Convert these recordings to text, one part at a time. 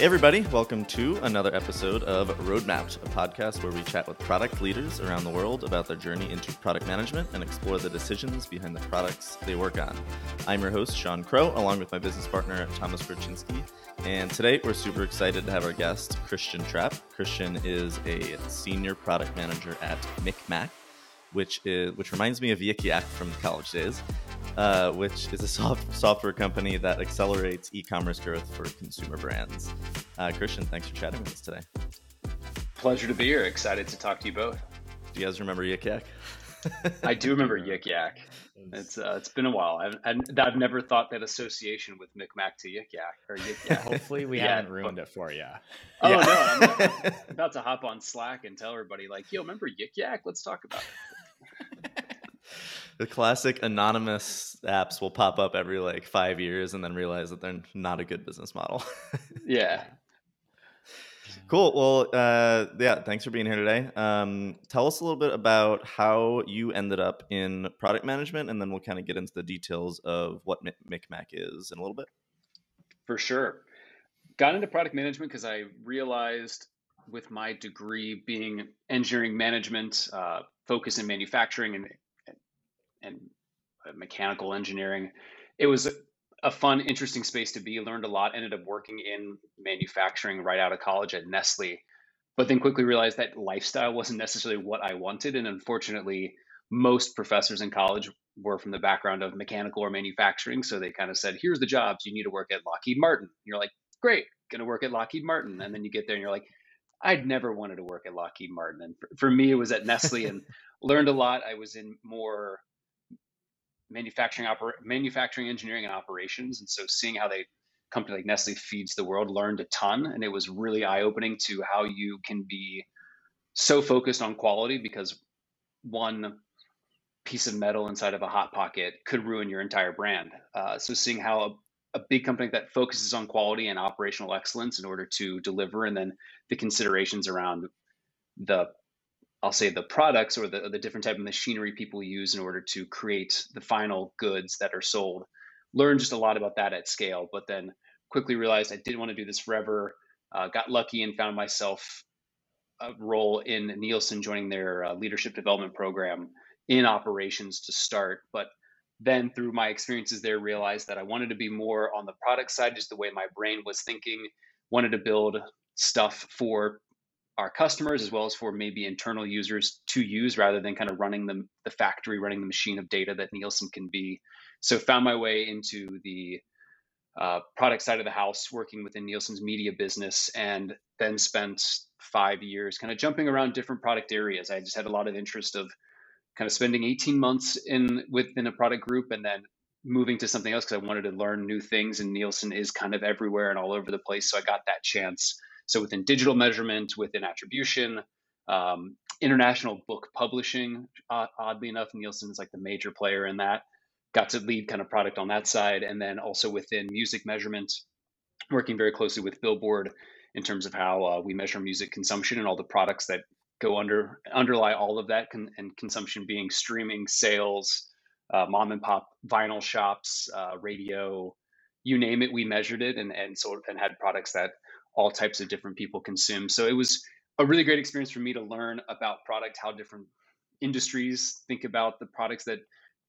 Hey, everybody, welcome to another episode of Roadmapped, a podcast where we chat with product leaders around the world about their journey into product management and explore the decisions behind the products they work on. I'm your host, Sean Crow, along with my business partner, Thomas Groczynski. And today we're super excited to have our guest, Christian Trapp. Christian is a senior product manager at MikMak, which is which reminds me of Yik Yak from college days, uh, which is a soft, software company that accelerates e-commerce growth for consumer brands. Uh, Christian, thanks for chatting with us today. Pleasure to be here. Excited to talk to you both. Do you guys remember Yik Yak? I do remember Yik Yak. It's uh, it's been a while. I've, I've never thought that association with MikMak to Yik Yak or Yik Yak. Hopefully, we yeah, haven't ruined but, it for you. Oh yeah. no, I'm, I'm about to hop on Slack and tell everybody like, "Yo, remember Yik Yak? Let's talk about it." The classic anonymous apps will pop up every like five years and then realize that they're not a good business model. yeah. Cool. Well, uh, yeah, thanks for being here today. Um, tell us a little bit about how you ended up in product management, and then we'll kind of get into the details of what MikMak is in a little bit. For sure. Got into product management because I realized with my degree being engineering management, uh, focus in manufacturing and and uh, mechanical engineering. It was a fun, interesting space to be. Learned a lot. Ended up working in manufacturing right out of college at Nestle, but then quickly realized that lifestyle wasn't necessarily what I wanted. And unfortunately, most professors in college were from the background of mechanical or manufacturing. So they kind of said, "Here's the jobs. You need to work at Lockheed Martin." You're like, "Great, going to work at Lockheed Martin." And then you get there and you're like, "I'd never wanted to work at Lockheed Martin." And for, for me, it was at Nestle and learned a lot. I was in more manufacturing oper- manufacturing engineering and operations. And so seeing how they company like nestle feeds the world learned a ton. And it was really eye-opening to how you can be so focused on quality because one piece of metal inside of a hot pocket could ruin your entire brand. Uh, so seeing how a, a big company that focuses on quality and operational excellence in order to deliver and then the considerations around the I'll say the products or the, the different type of machinery people use in order to create the final goods that are sold. Learned just a lot about that at scale, but then quickly realized I didn't want to do this forever. Uh, got lucky and found myself a role in Nielsen joining their uh, leadership development program in operations to start. But then through my experiences there, realized that I wanted to be more on the product side, just the way my brain was thinking. Wanted to build stuff for our customers as well as for maybe internal users to use rather than kind of running the, the factory, running the machine of data that Nielsen can be. So found my way into the uh, product side of the house, working within Nielsen's media business, and then spent five years kind of jumping around different product areas. I just had a lot of interest of kind of spending 18 months in within a product group and then moving to something else because I wanted to learn new things. And Nielsen is kind of everywhere and all over the place. So I got that chance so within digital measurement, within attribution, um, international book publishing, uh, oddly enough, Nielsen is like the major player in that. Got to lead kind of product on that side, and then also within music measurement, working very closely with Billboard in terms of how uh, we measure music consumption and all the products that go under underlie all of that, con- and consumption being streaming, sales, uh, mom and pop vinyl shops, uh, radio, you name it. We measured it and and sort of, and had products that all types of different people consume. So it was a really great experience for me to learn about product, how different industries think about the products that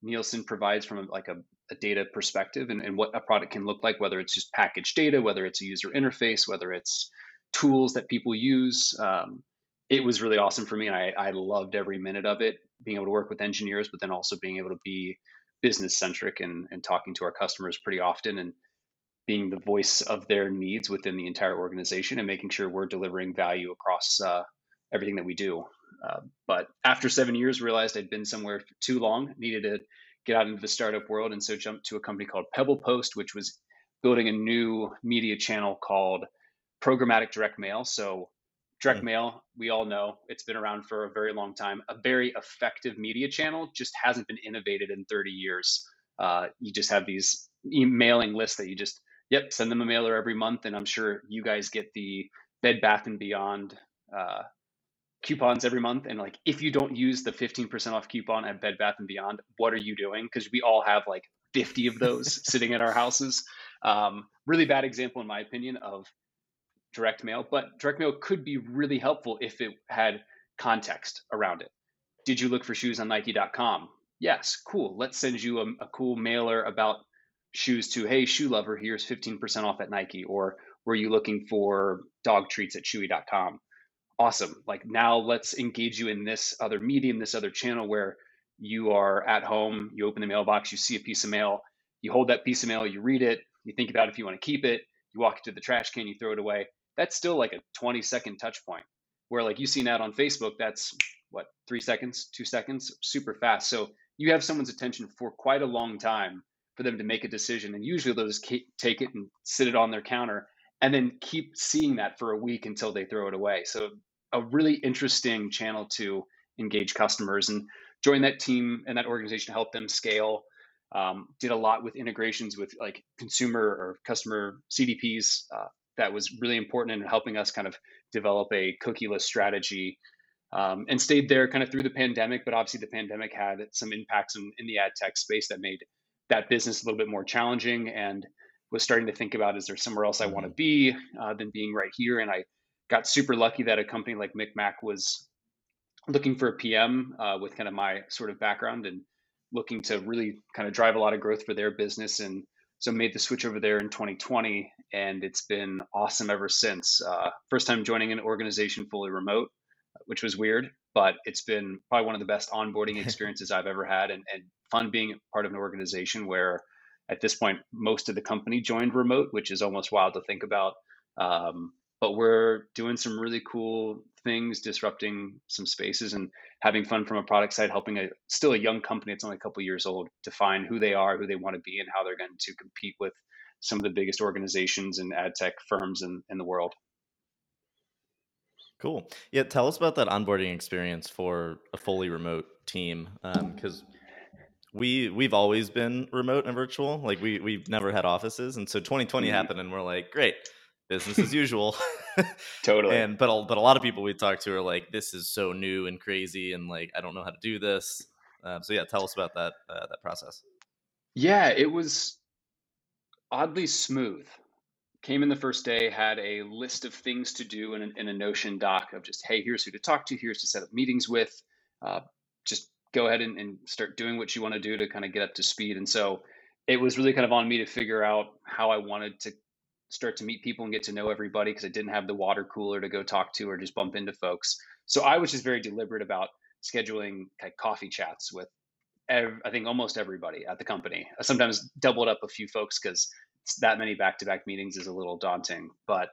Nielsen provides from like a, a data perspective and, and, what a product can look like, whether it's just packaged data, whether it's a user interface, whether it's tools that people use. Um, it was really awesome for me. And I, I loved every minute of it, being able to work with engineers, but then also being able to be business centric and, and talking to our customers pretty often and being the voice of their needs within the entire organization and making sure we're delivering value across uh, everything that we do. Uh, but after seven years, realized I'd been somewhere too long, needed to get out into the startup world, and so jumped to a company called PebblePost, which was building a new media channel called programmatic direct mail. So direct mm-hmm. mail, we all know it's been around for a very long time. A very effective media channel just hasn't been innovated in 30 years. Uh, you just have these mailing lists that you just Yep, send them a mailer every month, and I'm sure you guys get the Bed Bath and Beyond uh, coupons every month. And like, if you don't use the 15% off coupon at Bed Bath and Beyond, what are you doing? Because we all have like 50 of those sitting at our houses. Um, really bad example, in my opinion, of direct mail, but direct mail could be really helpful if it had context around it. Did you look for shoes on Nike.com? Yes, cool. Let's send you a, a cool mailer about shoes to, hey, shoe lover, here's 15% off at Nike. Or were you looking for dog treats at chewy.com? Awesome. Like now let's engage you in this other medium, this other channel where you are at home, you open the mailbox, you see a piece of mail, you hold that piece of mail, you read it, you think about if you want to keep it, you walk it to the trash can, you throw it away. That's still like a 20 second touch point. Where like you see that on Facebook, that's what, three seconds, two seconds, super fast. So you have someone's attention for quite a long time for them to make a decision. And usually they'll just take it and sit it on their counter and then keep seeing that for a week until they throw it away. So a really interesting channel to engage customers and join that team and that organization to help them scale. Um, did a lot with integrations with like consumer or customer CDPs. Uh, that was really important in helping us kind of develop a cookieless strategy um, and stayed there kind of through the pandemic. But obviously, the pandemic had some impacts in, in the ad tech space that made that business a little bit more challenging and was starting to think about is there somewhere else I want to mm-hmm. be uh, than being right here? And I got super lucky that a company like MikMak was looking for a PM uh, with kind of my sort of background and looking to really kind of drive a lot of growth for their business. And so made the switch over there in 2020, and it's been awesome ever since. Uh, first time joining an organization fully remote, which was weird, but it's been probably one of the best onboarding experiences I've ever had, and, and fun being part of an organization where at this point most of the company joined remote, which is almost wild to think about. Um, but we're doing some really cool things, disrupting some spaces and having fun from a product side, helping a still a young company. It's only a couple years old to find who they are, who they want to be, and how they're going to compete with some of the biggest organizations and ad tech firms in, in the world. Cool. Yeah, tell us about that onboarding experience for a fully remote team, because um, we we've always been remote and virtual. Like we we've never had offices, and so 2020 mm-hmm. happened, and we're like, great, business as usual. totally. And but a, but a lot of people we talk to are like, this is so new and crazy, and like I don't know how to do this. Uh, so yeah, tell us about that uh, that process. Yeah, it was oddly smooth. Came in the first day, had a list of things to do in a, in a Notion doc of just, hey, here's who to talk to, here's to set up meetings with. Uh, just go ahead and, and start doing what you want to do to kind of get up to speed. And so it was really kind of on me to figure out how I wanted to start to meet people and get to know everybody because I didn't have the water cooler to go talk to or just bump into folks. So I was just very deliberate about scheduling like coffee chats with ev- I think almost everybody at the company. I sometimes doubled up a few folks because that many back-to-back meetings is a little daunting, but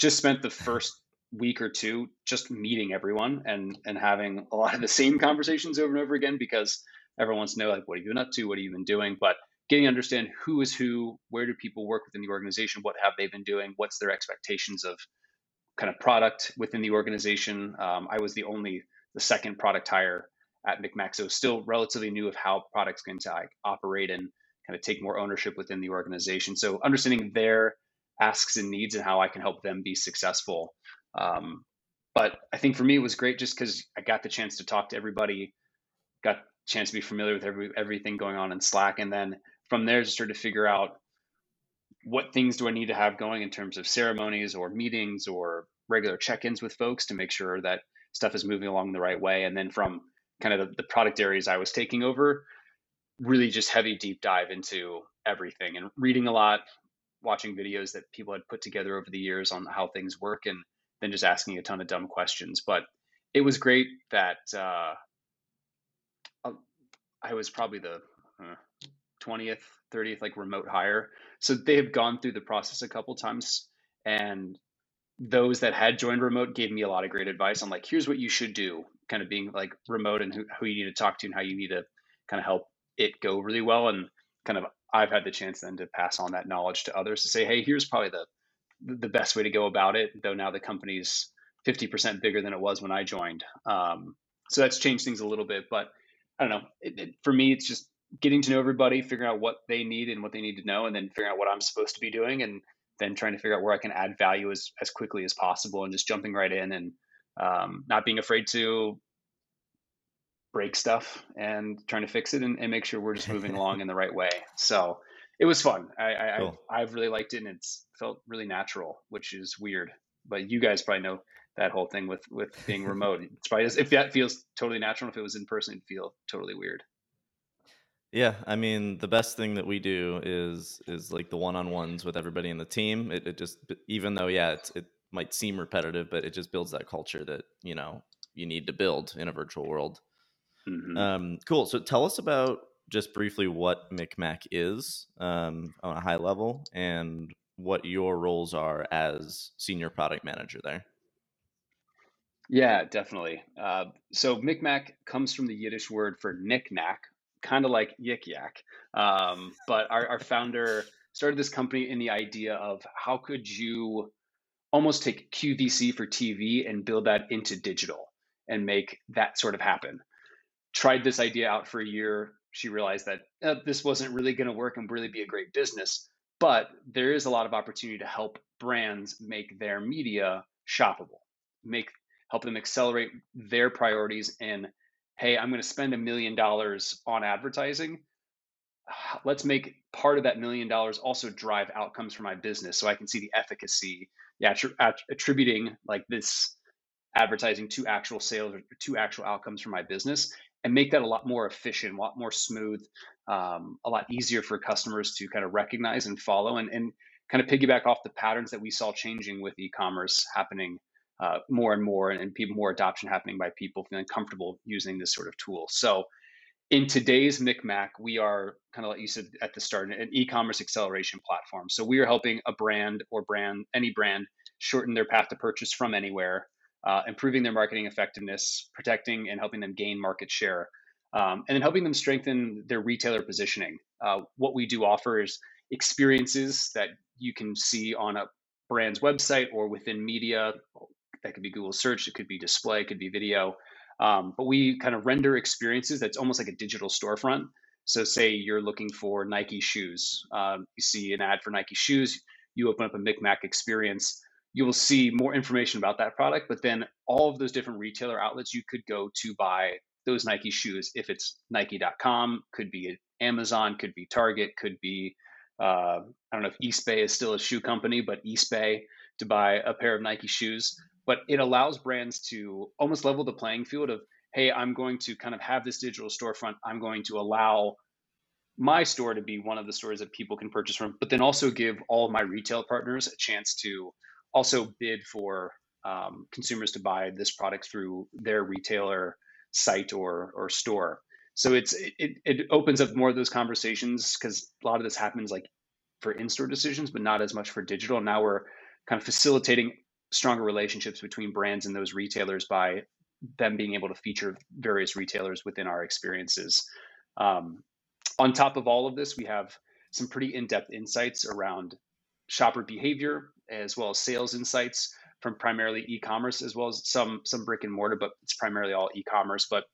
just spent the first week or two just meeting everyone and and having a lot of the same conversations over and over again because everyone wants to know like what have you been up to, what have you been doing, but getting to understand who is who, where do people work within the organization, what have they been doing, what's their expectations of kind of product within the organization. Um, I was the only, the second product hire at MikMak, so still relatively new of how products can to, like, operate and kind of take more ownership within the organization. So understanding their asks and needs and how I can help them be successful. Um, but I think for me it was great just because I got the chance to talk to everybody, got chance to be familiar with every everything going on in Slack, and then from there just start to figure out what things do I need to have going in terms of ceremonies or meetings or regular check-ins with folks to make sure that stuff is moving along the right way. And then from kind of the, the product areas I was taking over, really just heavy deep dive into everything and reading a lot, watching videos that people had put together over the years on how things work, and then just asking a ton of dumb questions. But it was great that uh, I was probably the uh, 20th, 30th, like remote hire. So they have gone through the process a couple times. And those that had joined remote gave me a lot of great advice on like, here's what you should do, kind of being like remote and who, who you need to talk to and how you need to kind of help it go really well. And kind of, I've had the chance then to pass on that knowledge to others to say, hey, here's probably the the best way to go about it. Though now the company's 50% bigger than it was when I joined. Um, so that's changed things a little bit, but I don't know. It, it, for me, it's just getting to know everybody, figuring out what they need and what they need to know, and then figuring out what I'm supposed to be doing, and then trying to figure out where I can add value as as quickly as possible, and just jumping right in and um, not being afraid to break stuff and trying to fix it and, and make sure we're just moving along in the right way. So it was fun. I, I cool. I've really liked it, and it's felt really natural, which is weird. but you guys probably know that whole thing with with being remote. It's probably if that feels totally natural. If it was in person, it'd feel totally weird. Yeah, I mean, the best thing that we do is is like the one on ones with everybody in the team. It, it just even though yeah, it might seem repetitive, but it just builds that culture that you know you need to build in a virtual world. Mm-hmm. Um, cool. So tell us about just briefly what MikMak is um, on a high level and what your roles are as senior product manager there. Yeah, definitely. Uh, so MikMak comes from the Yiddish word for knick-knack, kind of like yik yak. Um, but our, our founder started this company in the idea of how could you almost take QVC for TV and build that into digital and make that sort of happen. Tried this idea out for a year. She realized that uh, this wasn't really going to work and really be a great business. But there is a lot of opportunity to help brands make their media shoppable, make help them accelerate their priorities and hey, I'm going to spend a million dollars on advertising. Let's make part of that million dollars also drive outcomes for my business so I can see the efficacy, yeah, attributing like this advertising to actual sales or to actual outcomes for my business and make that a lot more efficient, a lot more smooth, um, a lot easier for customers to kind of recognize and follow and, and kind of piggyback off the patterns that we saw changing with e-commerce happening uh, more and more and, and people more adoption happening by people feeling comfortable using this sort of tool. So in today's MikMak, we are kind of like you said at the start, an e-commerce acceleration platform. So we are helping a brand or brand, any brand, shorten their path to purchase from anywhere, uh, improving their marketing effectiveness, protecting and helping them gain market share, um, and then helping them strengthen their retailer positioning. Uh, what we do offer is experiences that you can see on a brand's website or within media that could be Google search, it could be display, it could be video. Um, but we kind of render experiences that's almost like a digital storefront. So, say you're looking for Nike shoes, um, you see an ad for Nike shoes, you open up a MikMak experience, you will see more information about that product. But then all of those different retailer outlets you could go to buy those Nike shoes. If it's Nike.com, could be Amazon, could be Target, could be uh, I don't know if Eastbay is still a shoe company, but Eastbay to buy a pair of Nike shoes but it allows brands to almost level the playing field of hey i'm going to kind of have this digital storefront i'm going to allow my store to be one of the stores that people can purchase from but then also give all of my retail partners a chance to also bid for um, consumers to buy this product through their retailer site or or store so it's it, it opens up more of those conversations because a lot of this happens like for in-store decisions but not as much for digital now we're kind of facilitating stronger relationships between brands and those retailers by them being able to feature various retailers within our experiences. Um, on top of all of this, we have some pretty in-depth insights around shopper behavior as well as sales insights from primarily e-commerce as well as some some brick and mortar, but it's primarily all e-commerce. But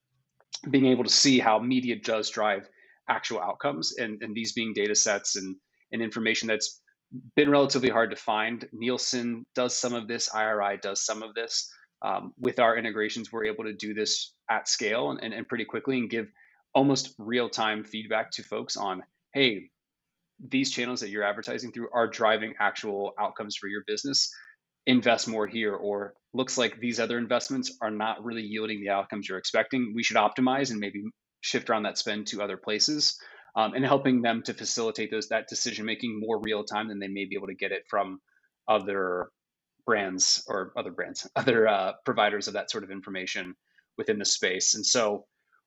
being able to see how media does drive actual outcomes and, and these being data sets and, and information that's been relatively hard to find. Nielsen does some of this, IRI does some of this. Um, with our integrations, we're able to do this at scale and, and, and pretty quickly and give almost real time feedback to folks on, hey, these channels that you're advertising through are driving actual outcomes for your business. Invest more here, or looks like these other investments are not really yielding the outcomes you're expecting. We should optimize and maybe shift around that spend to other places um, and helping them to facilitate those that decision making more real time than they may be able to get it from other brands or other brands, other uh, providers of that sort of information within the space. And so,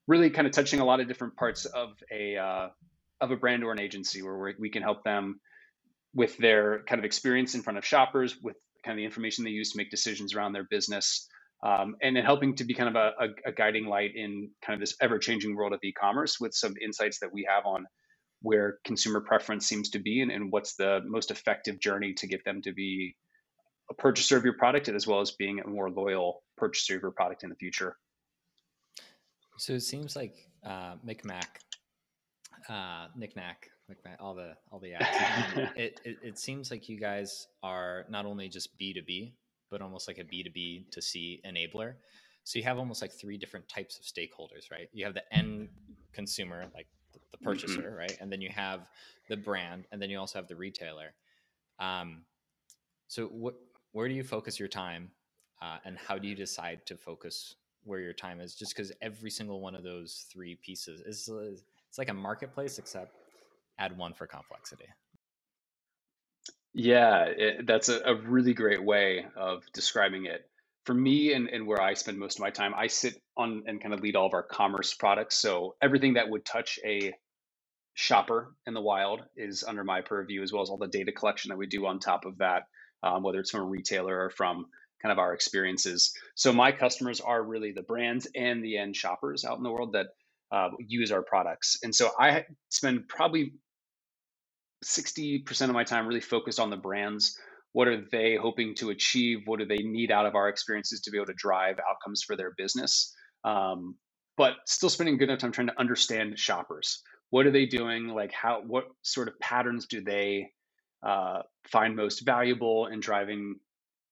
really, kind of touching a lot of different parts of a uh, of a brand or an agency where we can help them with their kind of experience in front of shoppers, with kind of the information they use to make decisions around their business, um, and then helping to be kind of a, a, a guiding light in kind of this ever changing world of e-commerce with some insights that we have on where consumer preference seems to be and, and what's the most effective journey to get them to be a purchaser of your product as well as being a more loyal purchaser of your product in the future. So it seems like uh, MikMak, uh, Knickknack, all the all the apps. It, it, it seems like you guys are not only just B two B, but almost like a B2B to C enabler. So you have almost like three different types of stakeholders, right? You have the end consumer, like the mm-hmm. purchaser, mm-hmm. right? And then you have the brand, and then you also have the retailer. Um, so what where do you focus your time uh, and how do you decide to focus where your time is just because every single one of those three pieces is it's like a marketplace except add one for complexity yeah it, that's a, a really great way of describing it for me and, and where i spend most of my time i sit on and kind of lead all of our commerce products so everything that would touch a shopper in the wild is under my purview as well as all the data collection that we do on top of that um, whether it's from a retailer or from kind of our experiences. So my customers are really the brands and the end shoppers out in the world that uh, use our products. And so I spend probably 60% of my time really focused on the brands. What are they hoping to achieve? What do they need out of our experiences to be able to drive outcomes for their business? Um, but still spending good enough time trying to understand shoppers. What are they doing? Like how? What sort of patterns do they uh, find most valuable in driving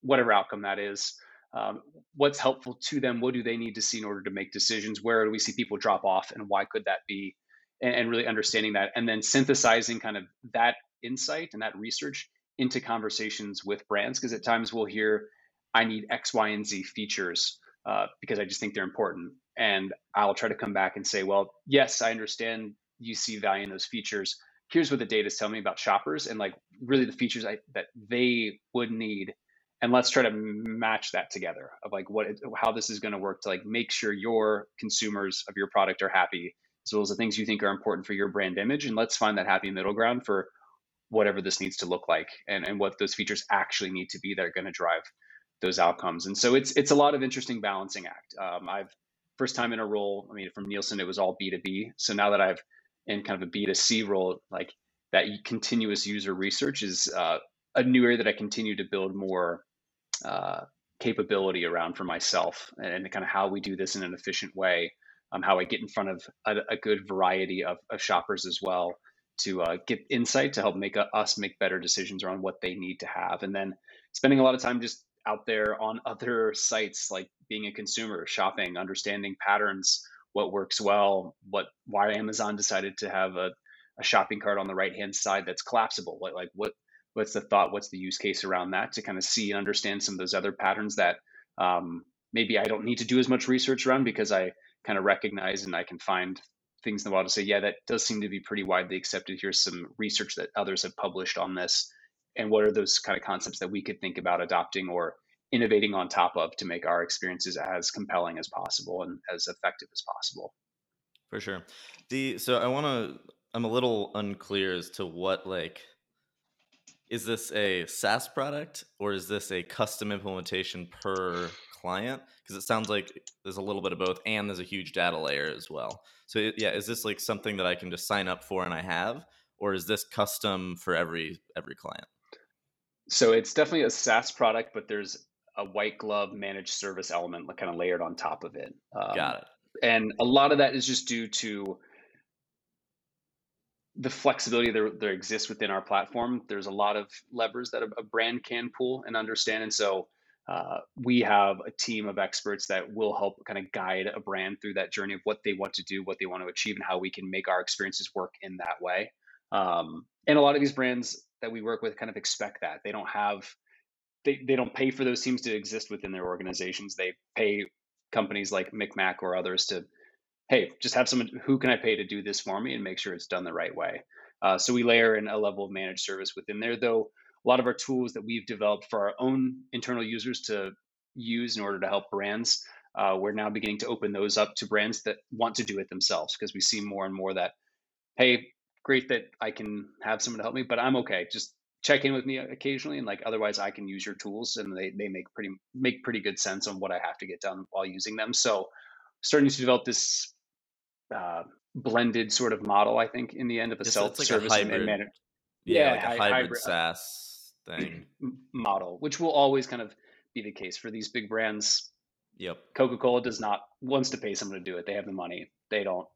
whatever outcome that is. Um, what's helpful to them? What do they need to see in order to make decisions? Where do we see people drop off, and why could that be? And, and really understanding that, and then synthesizing kind of that insight and that research into conversations with brands. Because at times we'll hear, "I need X, Y, and Z features uh, because I just think they're important," and I'll try to come back and say, "Well, yes, I understand you see value in those features. Here's what the data is telling me about shoppers, and like really the features I, that they would need." And let's try to match that together of like what how this is going to work to like make sure your consumers of your product are happy as well as the things you think are important for your brand image and let's find that happy middle ground for whatever this needs to look like and, and what those features actually need to be that are going to drive those outcomes. And so it's it's a lot of interesting balancing act. Um, i've first time in a role i mean from nielsen it was all b2b so now that i've in kind of a b2c role like that continuous user research is uh, a new area that i continue to build more uh, capability around for myself and, and, kind of how we do this in an efficient way, um, how I get in front of a, a good variety of, of, shoppers as well to uh, get insight to help make a, us make better decisions around what they need to have. And then spending a lot of time just out there on other sites, like being a consumer, shopping, understanding patterns, what works well, what why Amazon decided to have a, a shopping cart on the right hand side that's collapsible, like like what what's the thought what's the use case around that to kind of see and understand some of those other patterns that um, maybe i don't need to do as much research around because i kind of recognize and i can find things in the wild to say yeah that does seem to be pretty widely accepted. Here's some research that others have published on this. And what are those kind of concepts that we could think about adopting or innovating on top of to make our experiences as compelling as possible and as effective as possible? For sure. The so i want to i'm a little unclear as to what like is this a SaaS product or is this a custom implementation per client? Because it sounds like there's a little bit of both, and there's a huge data layer as well. So yeah, is this like something that I can just sign up for and I have, or is this custom for every every client? So it's definitely a SaaS product, but there's a white glove managed service element kind of layered on top of it. Um, Got it. And a lot of that is just due to the flexibility that, exists within our platform. There's a lot of levers that a, a brand can pull and understand. And so uh, we have a team of experts that will help kind of guide a brand through that journey of what they want to do, what they want to achieve, and how we can make our experiences work in that way. Um, and a lot of these brands that we work with kind of expect that. They don't have, they, they don't pay for those teams to exist within their organizations. They pay companies like MikMak or others to hey, just have someone who can I pay to do this for me and make sure it's done the right way. Uh, so we layer in a level of managed service within there, though a lot of our tools that we've developed for our own internal users to use in order to help brands, uh, we're now beginning to open those up to brands that want to do it themselves because we see more and more that, hey, great that I can have someone to help me, but I'm okay. Just check in with me occasionally and like otherwise I can use your tools and they, they make pretty make pretty good sense on what I have to get done while using them. So starting to develop this uh, blended sort of model. I think in the end of a self service like and, managed. Yeah, yeah, like a hybrid, hybrid uh, SaaS thing model, which will always kind of be the case for these big brands. Yep. Coca Cola does not wants to pay someone to do it. They have the money. They don't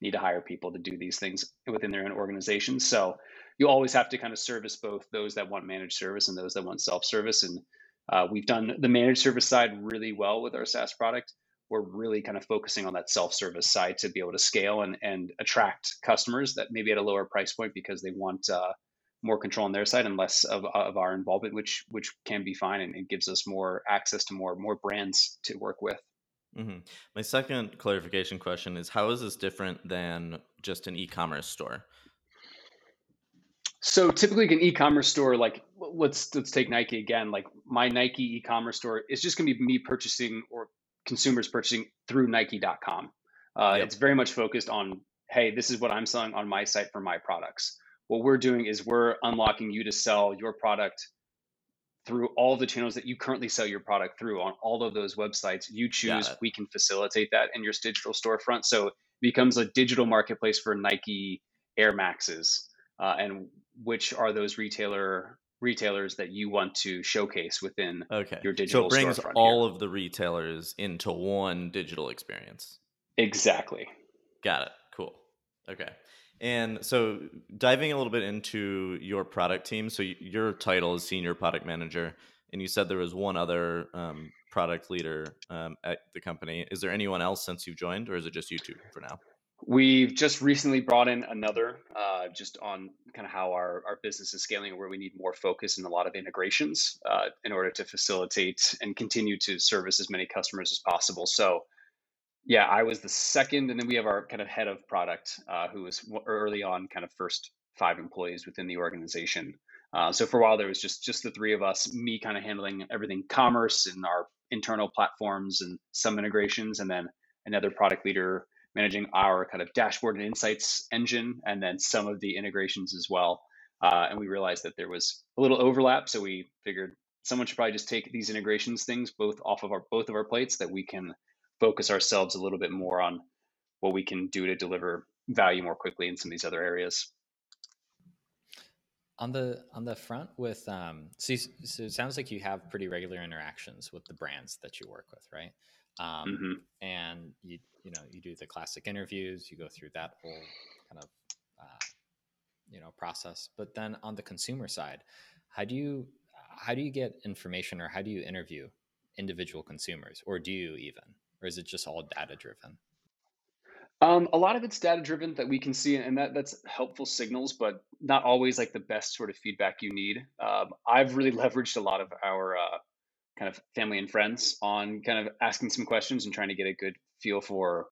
need to hire people to do these things within their own organization. So you always have to kind of service both those that want managed service and those that want self service. And uh, we've done the managed service side really well with our SaaS product we're really kind of focusing on that self-service side to be able to scale and, and attract customers that maybe at a lower price point because they want uh, more control on their side and less of, of our involvement, which which can be fine and it gives us more access to more more brands to work with. Mm-hmm. My second clarification question is: How is this different than just an e-commerce store? So typically, an e-commerce store, like let's let's take Nike again. Like my Nike e-commerce store is just going to be me purchasing or consumers purchasing through Nike.com. Uh, yep. It's very much focused on, hey, this is what I'm selling on my site for my products. What we're doing is we're unlocking you to sell your product through all the channels that you currently sell your product through on all of those websites. You choose, we can facilitate that in your digital storefront. So it becomes a digital marketplace for Nike Air Maxes. Uh, and which are those retailer retailers that you want to showcase within okay. your digital So it brings all here. of the retailers into one digital experience. Exactly. Got it. Cool. Okay. And so diving a little bit into your product team. So your title is senior product manager, and you said there was one other um, product leader um, at the company. Is there anyone else since you've joined, or is it just you two for now? We've just recently brought in another, uh, just on kind of how our, our business is scaling, where we need more focus and a lot of integrations uh, in order to facilitate and continue to service as many customers as possible. So yeah, I was the second, and then we have our kind of head of product, uh, who was early on, kind of first five employees within the organization. Uh, so for a while there was just just the three of us, me kind of handling everything commerce and our internal platforms and some integrations, and then another product leader managing our kind of dashboard and insights engine, and then some of the integrations as well. Uh, and we realized that there was a little overlap, so we figured someone should probably just take these integrations things both off of our both of our plates that we can focus ourselves a little bit more on what we can do to deliver value more quickly in some of these other areas on the on the front with um so, so it sounds like you have pretty regular interactions with the brands that you work with right um mm-hmm. and you you know you do the classic interviews you go through that whole kind of uh, you know process but then on the consumer side how do you how do you get information or how do you interview individual consumers or do you even or is it just all data driven? Um, a lot of it's data driven that we can see, and that that's helpful signals, but not always like the best sort of feedback you need. Um, I've really leveraged a lot of our uh, kind of family and friends on kind of asking some questions and trying to get a good feel for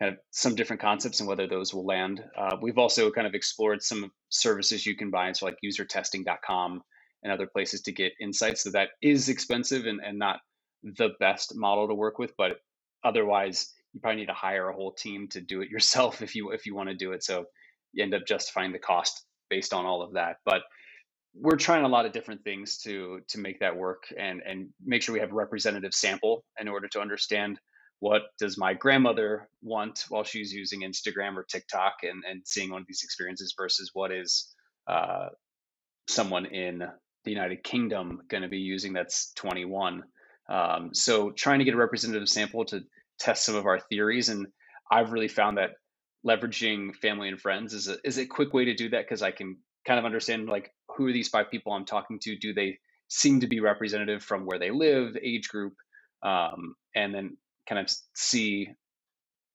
kind of some different concepts and whether those will land. Uh, we've also kind of explored some services you can buy, so like usertesting.com and other places to get insights. So that is expensive and, and not the best model to work with, but otherwise you probably need to hire a whole team to do it yourself if you if you want to do it so you end up justifying the cost based on all of that but we're trying a lot of different things to to make that work and and make sure we have a representative sample in order to understand what does my grandmother want while she's using instagram or tiktok and and seeing one of these experiences versus what is uh, someone in the united kingdom going to be using that's 21 um, so trying to get a representative sample to test some of our theories, and I've really found that leveraging family and friends is a is a quick way to do that because I can kind of understand like who are these five people I'm talking to? Do they seem to be representative from where they live, age group, um, and then kind of see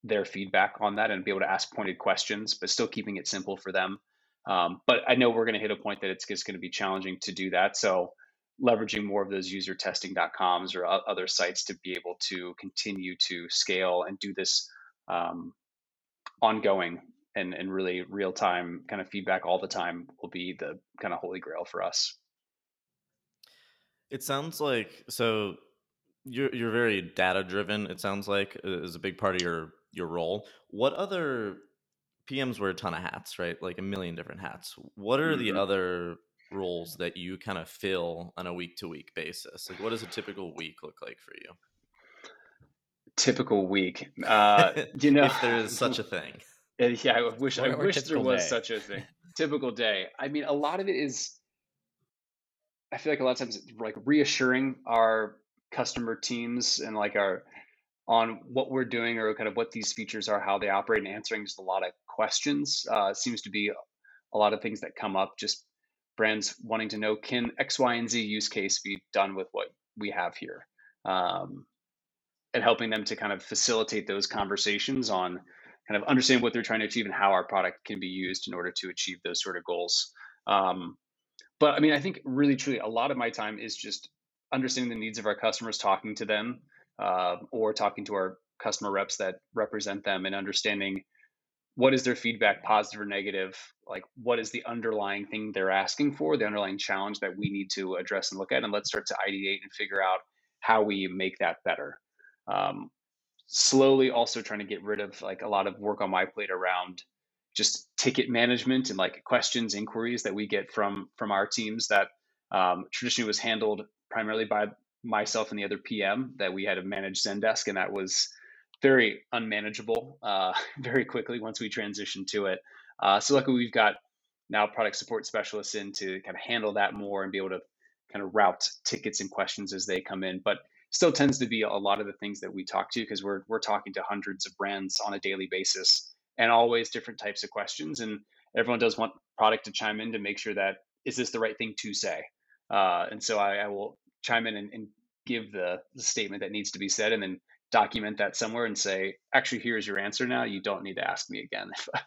their feedback on that and be able to ask pointed questions, but still keeping it simple for them. Um, but I know we're going to hit a point that it's, it's going to be challenging to do that. So leveraging more of those usertesting.coms or other sites to be able to continue to scale and do this um, ongoing and, and really real time kind of feedback all the time will be the kind of holy grail for us. It sounds like so you're you're very data driven. It sounds like is a big part of your your role. What other PMs wear a ton of hats, right? Like a million different hats. What are mm-hmm. the other roles that you kind of fill on a week to week basis? Like, what does a typical week look like for you? Typical week, uh, you know, if there is such a thing. Yeah, I wish I wish there was day. such a thing. typical day. I mean, a lot of it is. I feel like a lot of times it's like reassuring our customer teams and like our on what we're doing or kind of what these features are, how they operate, and answering just a lot of questions. Uh, seems to be a lot of things that come up just brands wanting to know can X, Y, and Z use case be done with what we have here? Um, and helping them to kind of facilitate those conversations on kind of understand what they're trying to achieve and how our product can be used in order to achieve those sort of goals. Um, but I mean, I think really truly a lot of my time is just understanding the needs of our customers, talking to them, uh, or talking to our customer reps that represent them, and understanding what is their feedback, positive or negative. Like, what is the underlying thing they're asking for, the underlying challenge that we need to address and look at, and let's start to ideate and figure out how we make that better. Um, slowly, also trying to get rid of like a lot of work on my plate around just ticket management and like questions, inquiries that we get from from our teams that um, traditionally was handled primarily by myself and the other PM. That we had to manage Zendesk, and that was very unmanageable uh, very quickly once we transitioned to it. Uh, so luckily, we've got now product support specialists in to kind of handle that more and be able to kind of route tickets and questions as they come in. But still tends to be a lot of the things that we talk to because we're we're talking to hundreds of brands on a daily basis and always different types of questions. And everyone does want product to chime in to make sure that is this the right thing to say. Uh, and so I, I, will chime in and, and give the, the, statement that needs to be said, and then document that somewhere and say, actually, here's your answer now. You don't need to ask me again if I,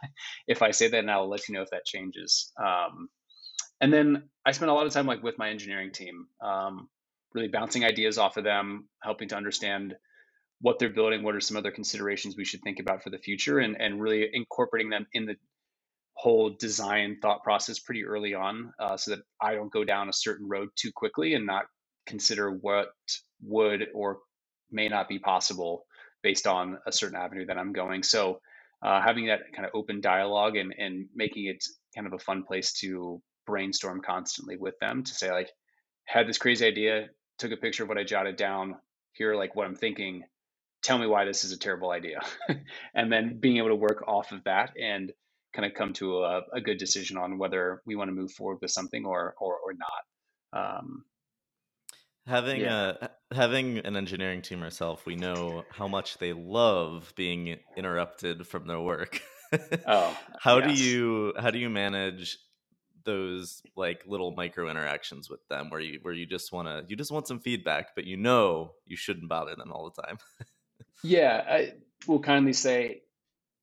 if I say that, and I'll let you know if that changes. Um, and then I spend a lot of time like with my engineering team, um, really bouncing ideas off of them, helping to understand what they're building, what are some other considerations we should think about for the future, and and really incorporating them in the whole design thought process pretty early on, uh, so that I don't go down a certain road too quickly and not consider what would or may not be possible based on a certain avenue that I'm going. So uh, having that kind of open dialogue and and making it kind of a fun place to brainstorm constantly with them to say like had this crazy idea took a picture of what i jotted down here like what i'm thinking tell me why this is a terrible idea and then being able to work off of that and kind of come to a, a good decision on whether we want to move forward with something or or, or not um, having yeah. a having an engineering team ourselves we know how much they love being interrupted from their work oh how yes. do you how do you manage those like little micro interactions with them where you where you just want to you just want some feedback but you know you shouldn't bother them all the time Yeah, I will kindly say,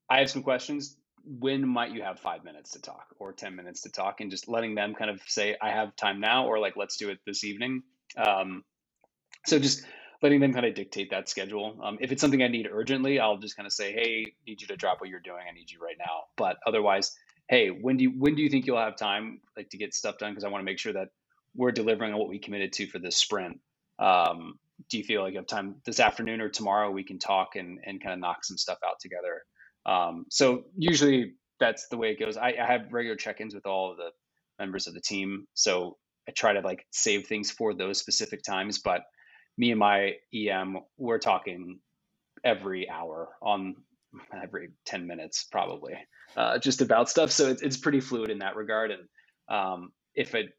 I have some questions. When might you have five minutes to talk or 10 minutes to talk? And just letting them kind of say, I have time now, or like, let's do it this evening. Um, so just letting them kind of dictate that schedule. Um, if it's something I need urgently, I'll just kind of say, hey, need you to drop what you're doing. I need you right now. But otherwise, hey, when do you, when do you think you'll have time like to get stuff done? Because I want to make sure that we're delivering on what we committed to for this sprint. Um, do you feel like you have time this afternoon or tomorrow we can talk and, and kind of knock some stuff out together um, so usually that's the way it goes. I, I have regular check-ins with all of the members of the team. So i try to like save things for those specific times but me and my em we're talking every hour on every 10 minutes probably uh, just about stuff. So it's, it's pretty fluid in that regard. And um, if it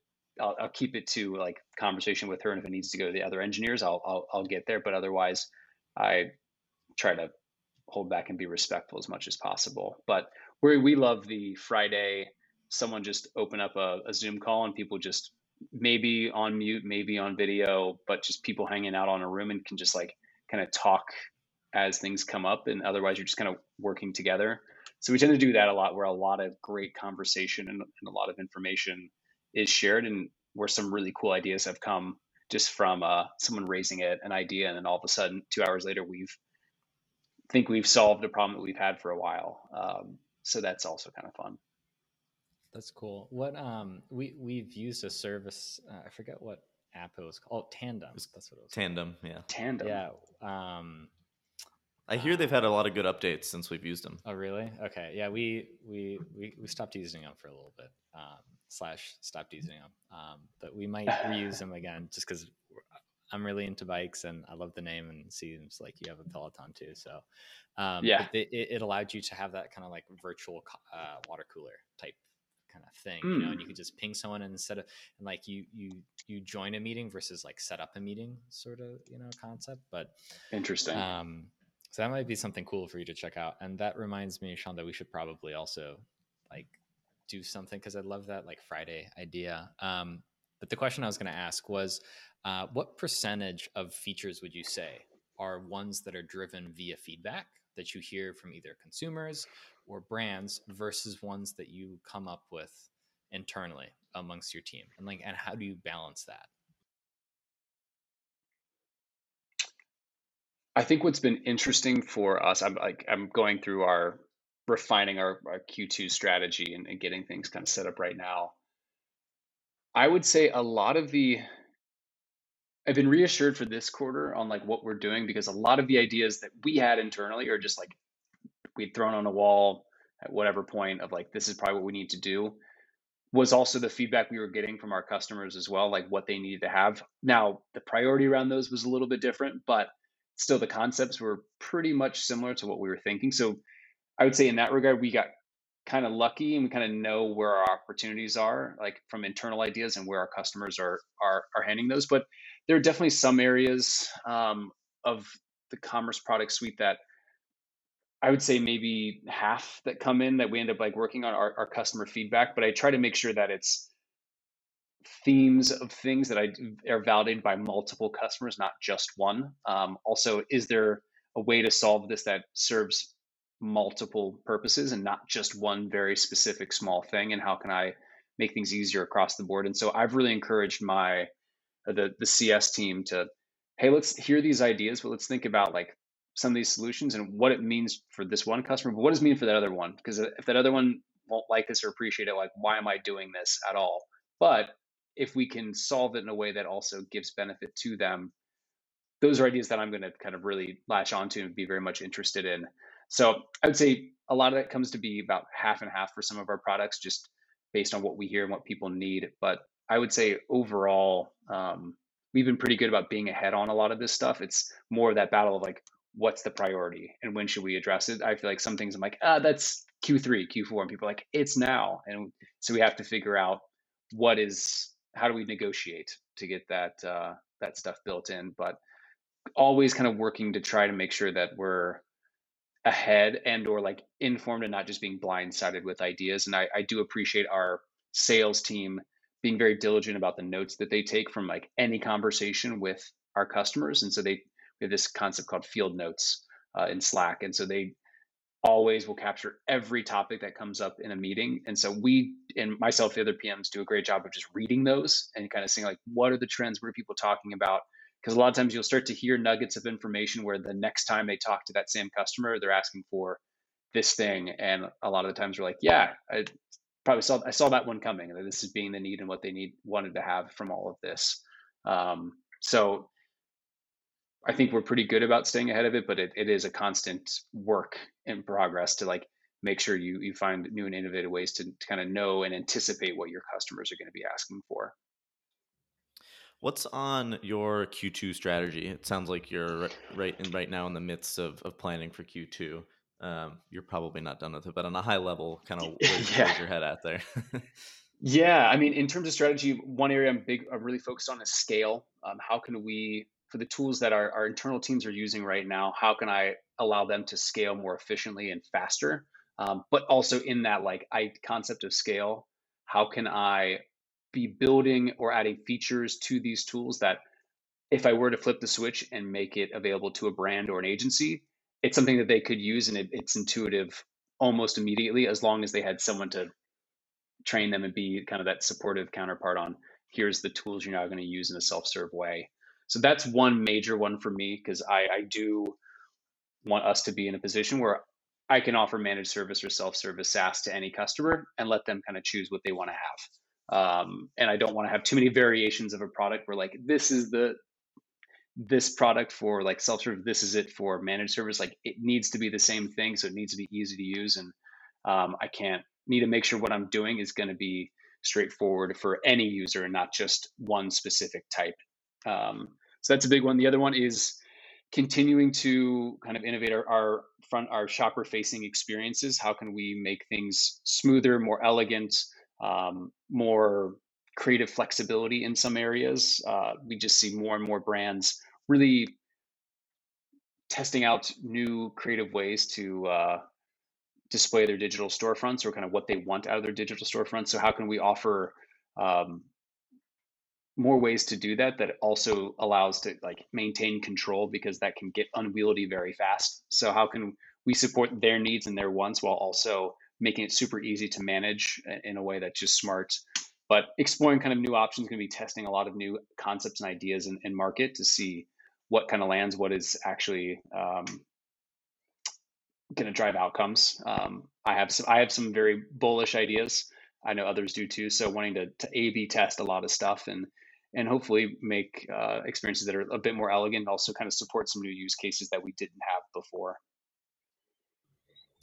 I'll, I'll, keep it to like conversation with her, and if it needs to go to the other engineers, I'll, I'll I'll get there. But otherwise, I try to hold back and be respectful as much as possible. But we we love the Friday, someone just open up a, a Zoom call and people just maybe on mute, maybe on video, but just people hanging out on a room and can just like kind of talk as things come up, and otherwise you're just kind of working together. So we tend to do that a lot, where a lot of great conversation and, and a lot of information is shared and where some really cool ideas have come just from uh, someone raising it, an idea, and then all of a sudden, two hours later, we've think we've solved a problem that we've had for a while. Um, so that's also kind of fun. That's cool. What um we we've used a service. Uh, I forget what app it was called. Oh, Tandem. That's what it was. Tandem. Called. Yeah. Tandem. Yeah. Um, I hear they've had a lot of good updates since we've used them. Oh, really? Okay. Yeah, we we we, we stopped using them for a little bit. Um, slash stopped using them. Um, but we might reuse them again just because I'm really into bikes and I love the name and it seems like you have a Peloton too. So um, yeah, it, it, allowed you to have that kind of like virtual uh, water cooler type kind of thing, mm. you know, and you hmm. could just ping someone instead of and like you you you join a meeting versus like set up a meeting sort of you know concept. But interesting. Um, so that might be something cool for you to check out. And that reminds me, Sean, that we should probably also like do something because I love that like Friday idea. Um, but the question I was going to ask was, uh, what percentage of features would you say are ones that are driven via feedback that you hear from either consumers or brands versus ones that you come up with internally? amongst your team and like and how do you balance that i think what's been interesting for us i'm like i'm going through our refining our, our q2 strategy and, and getting things kind of set up right now i would say a lot of the I've been reassured for this quarter on like what we're doing because a lot of the ideas that we had internally are just like we'd thrown on a wall at whatever point of like this is probably what we need to do was also the feedback we were getting from our customers as well like what they needed to have. Now the priority around those was a little bit different but still the concepts were pretty much similar to what we were thinking. So i would say in that regard we got kind of lucky and we kind of know where our opportunities are like from internal ideas and where our customers are are, are handing those but there are definitely some areas um, of the commerce product suite that I would say maybe half that come in that we end up like working on our, our customer feedback, but I try to make sure that it's themes of things that I are validated by multiple customers, not just one. Um, also, is there a way to solve this that serves multiple purposes and not just one very specific small thing? And how can I make things easier across the board? And so I've really encouraged my uh, the the CS team to, hey, let's hear these ideas, but let's think about like some of these solutions and what it means for this one customer, but what does it mean for that other one? Because uh, if that other one won't like this or appreciate it, like, why am I doing this at all? But if we can solve it in a way that also gives benefit to them, those are ideas that I'm going to kind of really latch onto and be very much interested in. So I would say a lot of that comes to be about half and half for some of our products, just based on what we hear and what people need. But I would say overall, um, we've been pretty good about being ahead on a lot of this stuff. It's more of that battle of like, what's the priority and when should we address it? I feel like some things I'm like, ah, that's Q3, Q4, and people are like, it's now. And so we have to figure out what is how do we negotiate to get that uh, that stuff built in. But always kind of working to try to make sure that we're ahead and or like informed and not just being blindsided with ideas. And I, I do appreciate our sales team being very diligent about the notes that they take from like any conversation with our customers. And so they we have this concept called field notes uh, in Slack, and so they always will capture every topic that comes up in a meeting. And so we and myself, the other PMs, do a great job of just reading those and kind of seeing like what are the trends, what are people talking about. Because a lot of times you'll start to hear nuggets of information where the next time they talk to that same customer, they're asking for this thing, and a lot of the times we're like, yeah, I probably saw I saw that one coming. That this is being the need and what they need wanted to have from all of this. Um, so I think we're pretty good about staying ahead of it, but it, it is a constant work in progress to like make sure you you find new and innovative ways to, to kind of know and anticipate what your customers are going to be asking for. What's on your Q2 strategy? It sounds like you're right in right now in the midst of, of planning for Q2. Um, you're probably not done with it, but on a high level, kind of yeah. where's your head at there? yeah, I mean, in terms of strategy, one area I'm big, I'm really focused on is scale. Um, how can we for the tools that our, our internal teams are using right now, how can I allow them to scale more efficiently and faster? Um, but also in that like I concept of scale, how can I be building or adding features to these tools that if I were to flip the switch and make it available to a brand or an agency, it's something that they could use and it, it's intuitive almost immediately as long as they had someone to train them and be kind of that supportive counterpart on here's the tools you're now going to use in a self-serve way so that's one major one for me because I, I do want us to be in a position where I can offer managed service or self service SaaS to any customer and let them kind of choose what they want to have. Um, and I don't want to have too many variations of a product where like this is the this product for like self service, this is it for managed service. Like it needs to be the same thing, so it needs to be easy to use, and um, I can't need to make sure what I'm doing is going to be straightforward for any user and not just one specific type. Um, so that's a big one. The other one is continuing to kind of innovate our, our front, our shopper facing experiences. How can we make things smoother, more elegant, um, more creative flexibility in some areas? Uh, we just see more and more brands really testing out new creative ways to uh, display their digital storefronts or kind of what they want out of their digital storefronts. So how can we offer um, more ways to do that that also allows to like maintain control because that can get unwieldy very fast so how can we support their needs and their wants while also making it super easy to manage in a way that's just smart but exploring kind of new options, going to be testing a lot of new concepts and ideas in, in market to see what kind of lands, what is actually um, going to drive outcomes. Um, I have some, I have some very bullish ideas. I know others do too. So wanting to, to A/B test a lot of stuff and and hopefully make uh, experiences that are a bit more elegant, also kind of support some new use cases that we didn't have before.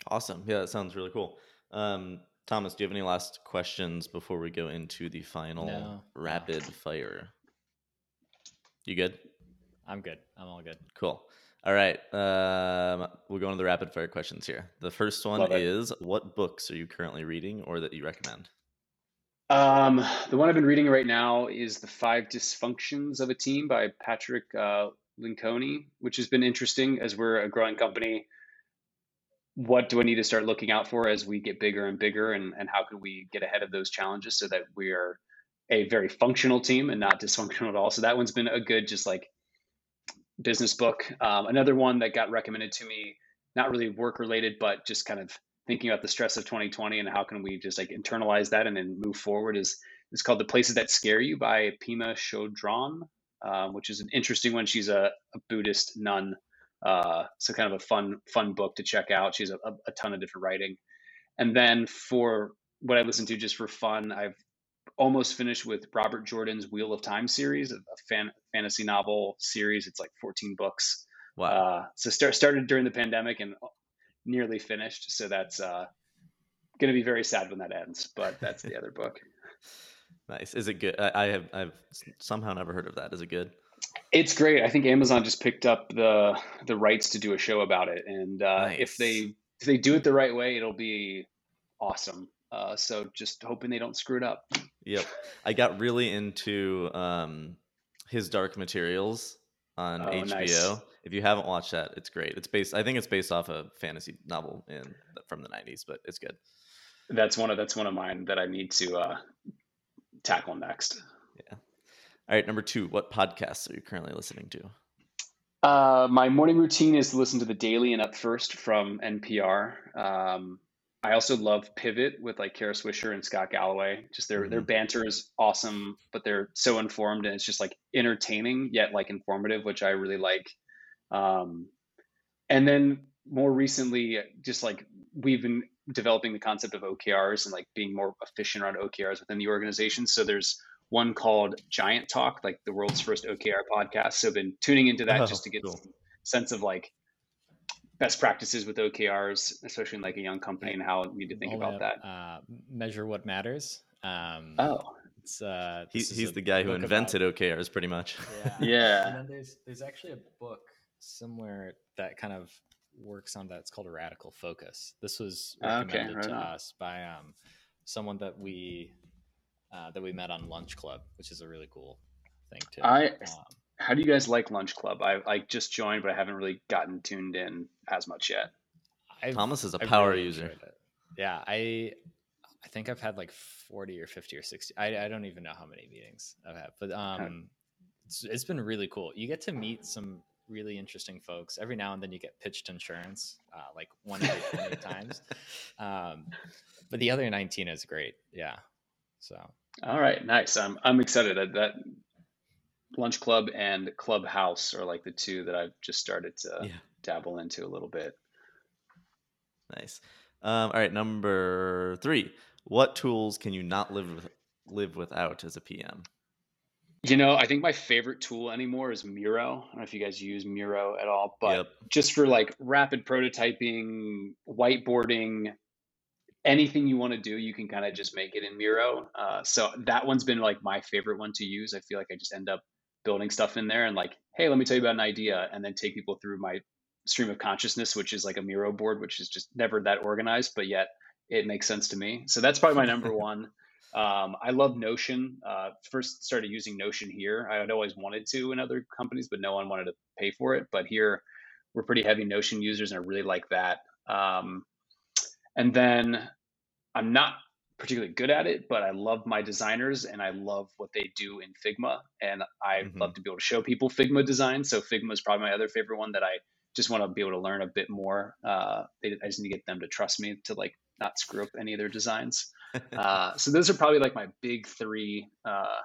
Awesome. Yeah, that sounds really cool. Um, Thomas, do you have any last questions before we go into the final No. rapid fire? You good? I'm good. I'm all good. Cool. All right. Um, we'll go into the rapid fire questions here. The first one Love it. is What books are you currently reading or that you recommend? Um, the one I've been reading right now is The Five Dysfunctions of a Team by Patrick uh, Lencioni, which has been interesting as we're a growing company. What do I need to start looking out for as we get bigger and bigger, and, and how can we get ahead of those challenges so that we are a very functional team and not dysfunctional at all? So that one's been a good, just like business book. Um, another one that got recommended to me, not really work related, but just kind of thinking about the stress of 2020 and how can we just like internalize that and then move forward is is called The Places That Scare You by Pema Chodron, um, which is an interesting one. She's a, a Buddhist nun. Uh, so kind of a fun, fun book to check out. She has a, a ton of different writing. And then for what I listen to just for fun, I've almost finished with Robert Jordan's Wheel of Time series, a fan, fantasy novel series. It's like 14 books. Wow. Uh, so start, started during the pandemic and nearly finished. So that's uh, going to be very sad when that ends. But that's the other book. nice. Is it good? I, I have I've somehow never heard of that. Is it good? It's great. I think Amazon just picked up the the rights to do a show about it, and uh, if they if they do it the right way, it'll be awesome. Uh, so just hoping they don't screw it up. Yep. I got really into um, his Dark Materials on Oh, HBO. nice. If you haven't watched that, it's great. It's based. I think it's based off a fantasy novel in from the '90s, but it's good. That's one of that's one of mine that I need to uh, tackle next. All right, number two. What podcasts are you currently listening to? Uh, my morning routine is to listen to the Daily and Up First from NPR. Um, I also love Pivot with like Kara Swisher and Scott Galloway. Just their their banter is awesome, but they're so informed and it's just like entertaining yet like informative, which I really like. Um, and then more recently, just like we've been developing the concept of OKRs and like being more efficient around OKRs within the organization. So there's one called Giant Talk, like the world's first OKR podcast. So I've been tuning into that Oh, just to get cool. sense of like best practices with OKRs, especially in like a young company and how we need to think All about that. Uh, measure what matters. Um, Oh, it's uh, He, he's the guy who book about- invented OKRs, pretty much. Yeah. Yeah. And then there's there's actually a book somewhere that kind of works on that. It's called a radical focus. This was Okay, recommended right to on. us by um, someone that we uh, that we met on Lunch Club, which is a really cool thing too. I- um, how do you guys like Lunch Club? I like just joined, but I haven't really gotten tuned in as much yet. I've- Thomas is a I power really user. Yeah, I I think I've had like forty or fifty or sixty. I, I don't even know how many meetings I've had, but um, it's, it's been really cool. You get to meet some really interesting folks. Every now and then you get pitched insurance, uh, like one every twenty times. Um, but the other nineteen is great. Yeah. So All right, nice. I'm I'm excited that, that Lunch Club and Clubhouse are like the two that I've just started to Yeah. dabble into a little bit. Nice. Um, all right, number three. What tools can you not live with, live without as a PM? You know, I think my favorite tool anymore is Miro. I don't know if you guys use Miro at all, but Yep. just for like rapid prototyping, whiteboarding, anything you want to do, you can kind of just make it in Miro. Uh, so that one's been like my favorite one to use. I feel like I just end up building stuff in there and like, hey, let me tell you about an idea, and then take people through my stream of consciousness, which is like a Miro board, which is just never that organized, but yet it makes sense to me. So that's probably my number one. Um, I love Notion. Uh, first started using Notion here. I had always wanted to in other companies, but no one wanted to pay for it. But here, we're pretty heavy Notion users, and I really like that. Um, and then I'm not particularly good at it, but I love my designers and I love what they do in Figma. And I Mhm. love to be able to show people Figma design. So Figma is probably my other favorite one that I just want to be able to learn a bit more. Uh, I just need to get them to trust me to like not screw up any of their designs. uh, so those are probably like my big three uh,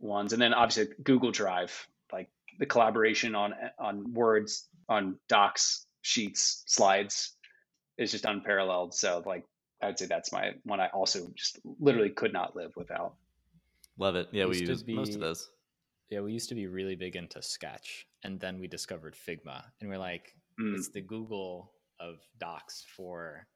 ones, and then obviously Google Drive, like the collaboration on on words, on docs, sheets, slides, is just unparalleled. So like I'd say that's my one. I also just literally could not live without. Love it. Yeah, we use be, most of those. Yeah, we used to be really big into Sketch, and then we discovered Figma, and we're like, mm. it's the Google of Docs for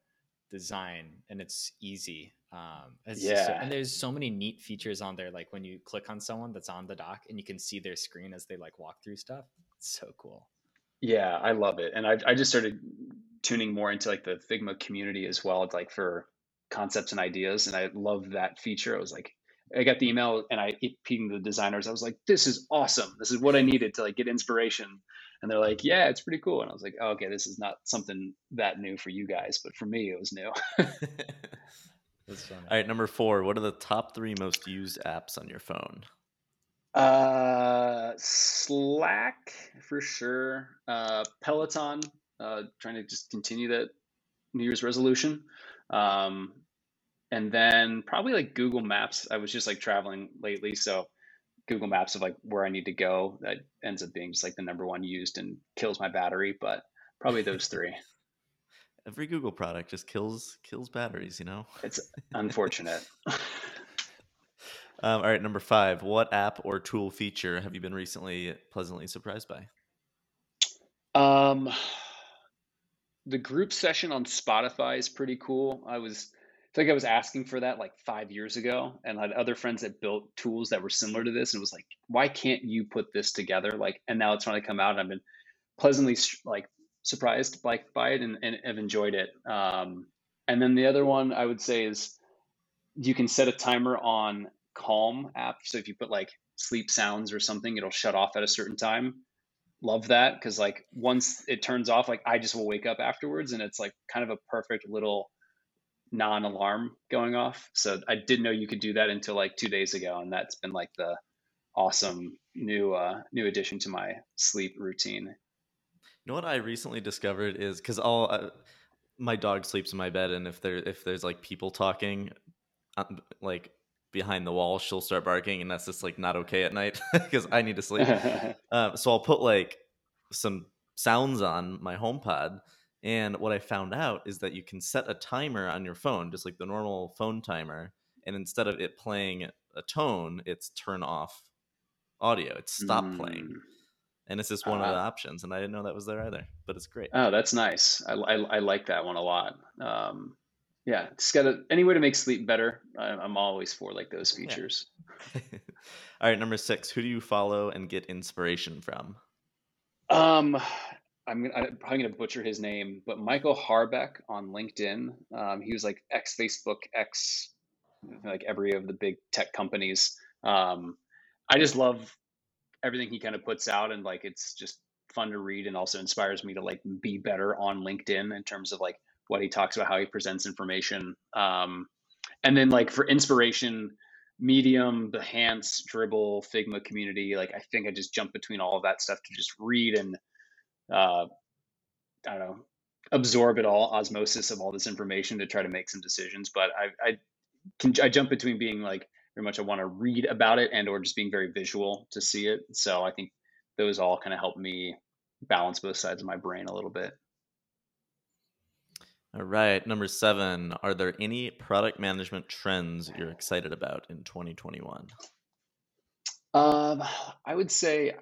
design, and it's easy. Um, it's yeah, so, and there's so many neat features on there. Like when you click on someone that's on the doc, and you can see their screen as they like walk through stuff. It's so cool. Yeah, I love it, and I I just started tuning more into like the Figma community as well, like for concepts and ideas, and I love that feature. I was like, I got the email and I pinged the designers. I was like, this is awesome. This is what I needed to like get inspiration. And they're like, yeah, it's pretty cool. And I was like, oh, okay, this is not something that new for you guys, but for me, it was new. That's funny. All right, number four. What are the top three most used apps on your phone? Uh, Slack for sure. Uh, Peloton. Uh, trying to just continue that New Year's resolution. Um, and then probably like Google Maps. I was just like traveling lately, so Google Maps of like where I need to go that ends up being just like the number one used and kills my battery. But probably those three. Every Google product just kills kills batteries. You know, it's unfortunate. um, all right, number five. What app or tool feature have you been recently pleasantly surprised by? Um, the group session on Spotify is pretty cool. I was like I was asking for that like five years ago, and I had other friends that built tools that were similar to this, and it was like, why can't you put this together? Like, and now it's finally come out, and I've been pleasantly like surprised by it, and, and have enjoyed it. Um, and then the other one I would say is you can set a timer on Calm app. So if you put like sleep sounds or something, it'll shut off at a certain time. Love that because like once it turns off, like I just will wake up afterwards, and it's like kind of a perfect little non-alarm going off. So I didn't know you could do that until like two days ago, and that's been like the awesome new uh, new addition to my sleep routine. You know what I recently discovered is because all uh, my dog sleeps in my bed, and if there if there's like people talking, um, like behind the wall, she'll start barking, and that's just like not okay at night because I need to sleep. um, so I'll put like some sounds on my HomePod and what I found out is that you can set a timer on your phone, just like the normal phone timer. And instead of it playing a tone, it's turn off audio. It's stop mm. playing. And it's just one uh, of the uh-huh. options. And I didn't know that was there either, but it's great. Oh, that's nice. I, I, I like that one a lot. Um, yeah, just got any way to make sleep better. I, am always for like those features. Yeah. All right, number six. Who do you follow and get inspiration from? Um, I'm, I'm probably going to butcher his name, but Michael Harbeck on LinkedIn. Um, he was like ex Facebook, ex like every of the big tech companies. Um, I just love everything he kind of puts out, and like it's just fun to read, and also inspires me to like be better on LinkedIn in terms of like what he talks about, how he presents information, um, and then like for inspiration. Medium, Behance, Dribbble, Figma community. Like I think I just jump between all of that stuff to just read and uh, I don't know, absorb it all, osmosis of all this information to try to make some decisions. But I, I can I jump between being like very much I want to read about it and or just being very visual to see it. So I think those all kind of help me balance both sides of my brain a little bit. All right, number seven. Are there any product management trends you're excited about in 2021? Um, I would say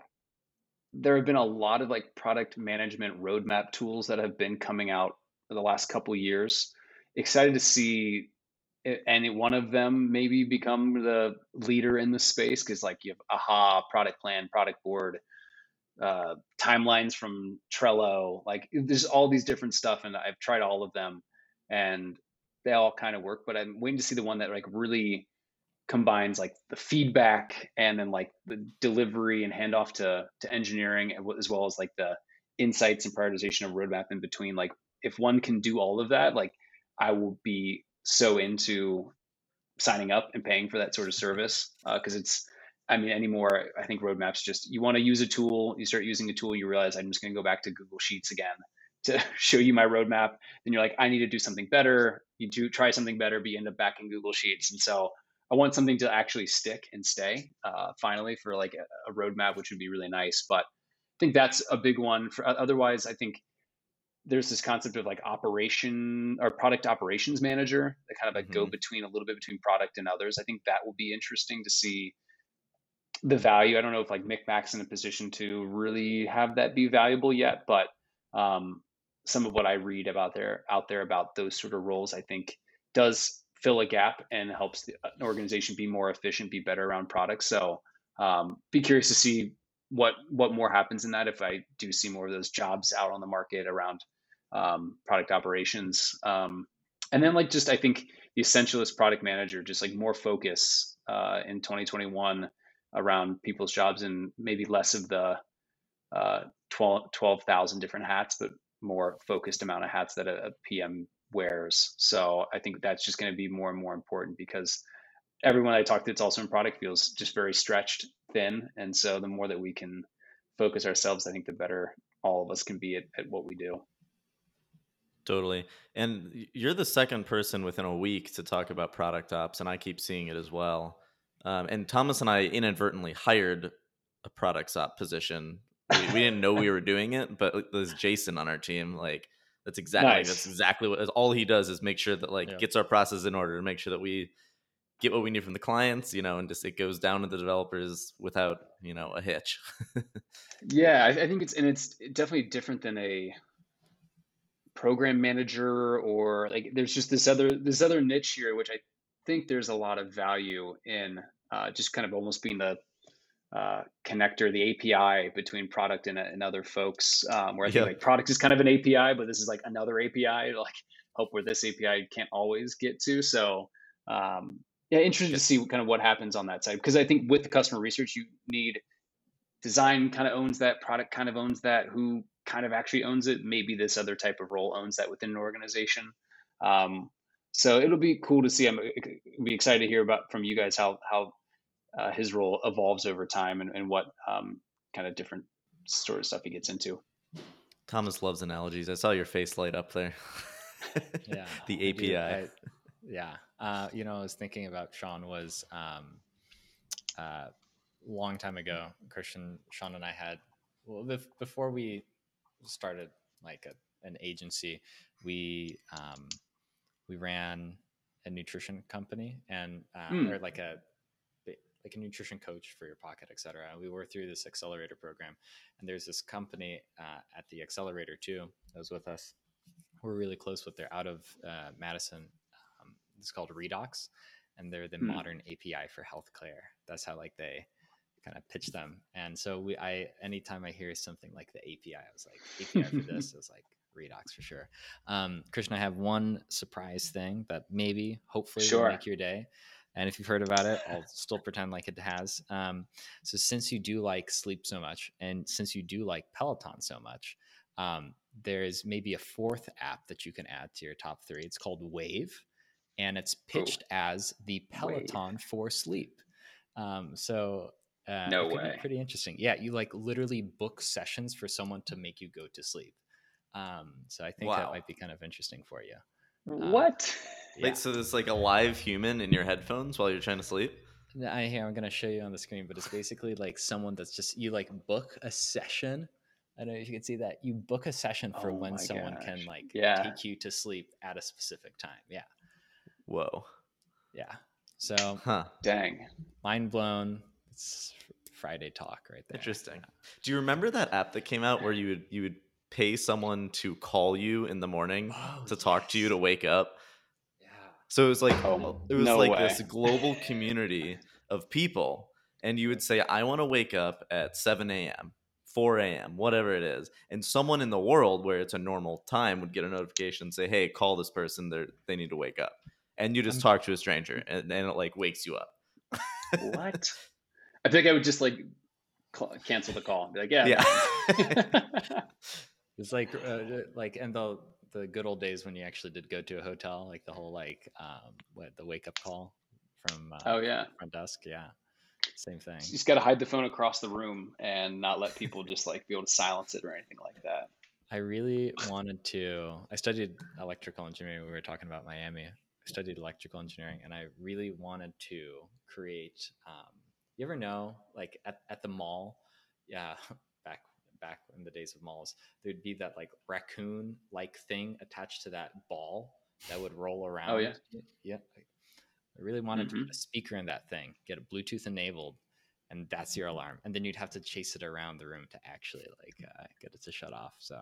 there have been a lot of like product management roadmap tools that have been coming out for the last couple years. Excited to see any one of them maybe become the leader in the space because like you have aha ProductPlan product board uh, timelines from trello like there's all these different stuff and i've tried all of them and they all kind of work but i'm waiting to see the one that like really combines like the feedback and then like the delivery and handoff to to engineering as well as like the insights and prioritization of roadmap in between like if one can do all of that like i will be so into signing up and paying for that sort of service because uh, it's i mean anymore i think roadmaps just you want to use a tool you start using a tool you realize i'm just going to go back to google sheets again to show you my roadmap. Then you're like, I need to do something better. You do try something better, but you end up back in Google Sheets. And so I want something to actually stick and stay. Uh, finally, for like a, a roadmap, which would be really nice. But I think that's a big one. For otherwise, I think there's this concept of like operation or product operations manager that kind of like mm-hmm. go between a little bit between product and others. I think that will be interesting to see the value. I don't know if like MikMak's in a position to really have that be valuable yet, but um, some of what I read about there out there about those sort of roles, I think does fill a gap and helps the, an organization be more efficient, be better around products. So um, be curious to see what what more happens in that if I do see more of those jobs out on the market around um, product operations. Um, and then like just I think the essentialist product manager, just like more focus uh, in 2021 around people's jobs and maybe less of the uh, 12,000 different hats, but more focused amount of hats that a, a PM wears. So I think that's just going to be more and more important because everyone I talk to that's also in product feels just very stretched thin. And so the more that we can focus ourselves, I think the better all of us can be at, at what we do. Totally. And you're the second person within a week to talk about product ops, and I keep seeing it as well. Um, and Thomas and I inadvertently hired a product op position. We, we didn't know we were doing it, but there's Jason on our team. Like that's exactly nice. that's exactly what all he does is make sure that like yeah. gets our process in order to make sure that we get what we need from the clients, you know, and just it goes down to the developers without you know a hitch. yeah, I, I think it's and it's definitely different than a program manager or like there's just this other this other niche here which i think there's a lot of value in uh, just kind of almost being the uh, connector the api between product and, and other folks um, where i think like product is kind of an api but this is like another api like help where this api can't always get to so um, yeah interested to see kind of what happens on that side because i think with the customer research you need design kind of owns that product kind of owns that who kind of actually owns it. Maybe this other type of role owns that within an organization. Um, so it'll be cool to see. I'm be excited to hear about from you guys how how uh, his role evolves over time and, and what um, kind of different sort of stuff he gets into. Thomas loves analogies. I saw your face light up there. yeah, the API. I, yeah, uh, you know, I was thinking about Sean was um, uh, long time ago. Christian, Sean, and I had well before we started like a, an agency, we um, we ran a nutrition company and uh, mm. or like a like a nutrition coach for your pocket, etc. And we were through this accelerator program, and there's this company uh, at the accelerator too that was with us. We're really close with. They're out of uh, Madison. Um, it's called Redox, and they're the mm. modern API for healthcare. That's how like they kind of pitch them. And so we, I, anytime I hear something like the API, I was like, API for this is like Redox for sure. Um, Christian, I have one surprise thing that maybe, hopefully, sure. will make your day. And if you've heard about it, I'll still pretend like it has. Um, so since you do like sleep so much, and since you do like Peloton so much, um, there's maybe a fourth app that you can add to your top three. It's called Wave, and it's pitched oh, as the Peloton Wave. for sleep. Um, so uh, no way. Pretty interesting. Yeah, you like literally book sessions for someone to make you go to sleep. Um, so I think wow. that might be kind of interesting for you. Um, what? Yeah. Like so, there's like a live human in your headphones while you're trying to sleep. I here I'm gonna show you on the screen, but it's basically like someone that's just you like book a session. I don't know if you can see that. You book a session for oh when someone gosh. can like yeah. take you to sleep at a specific time. Yeah. Whoa. Yeah. So huh. dang. Mind blown. It's Friday talk right there. Interesting. Yeah. Do you remember that app that came out where you would you would pay someone to call you in the morning oh, to talk yes. to you to wake up? Yeah. So it was like oh, it was no like way. this global community of people, and you would say, "I want to wake up at seven a.m." 4 a.m., whatever it is, and someone in the world where it's a normal time would get a notification and say, "Hey, call this person. They they need to wake up," and you just I'm, talk to a stranger, and, and it like wakes you up. what? I think I would just like cancel the call. And be like, yeah, yeah. it's like uh, like and the the good old days when you actually did go to a hotel, like the whole like um what the wake up call from uh, oh yeah front desk, yeah, same thing. You just got to hide the phone across the room and not let people just like be able to silence it or anything like that. I really wanted to. I studied electrical engineering. We were talking about Miami. I studied electrical engineering, and I really wanted to create. Um, you ever know, like at, at the mall, yeah, back back in the days of malls, there'd be that like raccoon like thing attached to that ball that would roll around. Oh yeah, yeah. I really wanted mm-hmm. to put a speaker in that thing, get it Bluetooth enabled, and that's your alarm. And then you'd have to chase it around the room to actually like uh, get it to shut off. So.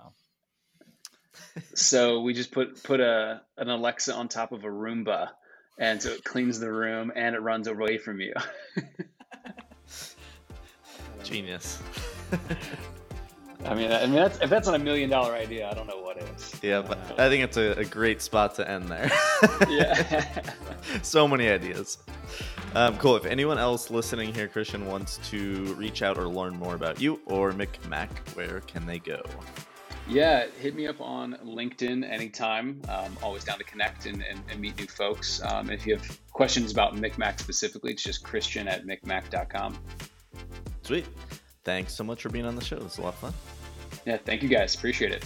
so we just put put a an Alexa on top of a Roomba, and so it cleans the room and it runs away from you. Genius. I mean, I mean, that's, if that's not a million dollar idea, I don't know what is. Yeah, but I think it's a, a great spot to end there. yeah. so many ideas. Um, cool. If anyone else listening here, Christian, wants to reach out or learn more about you or MikMak, where can they go? Yeah, hit me up on LinkedIn anytime. Um, always down to connect and, and, and meet new folks. Um, if you have questions about MikMak specifically, it's just christian at mikmak.com. Sweet. Thanks so much for being on the show. It was a lot of fun. Yeah, thank you guys. Appreciate it.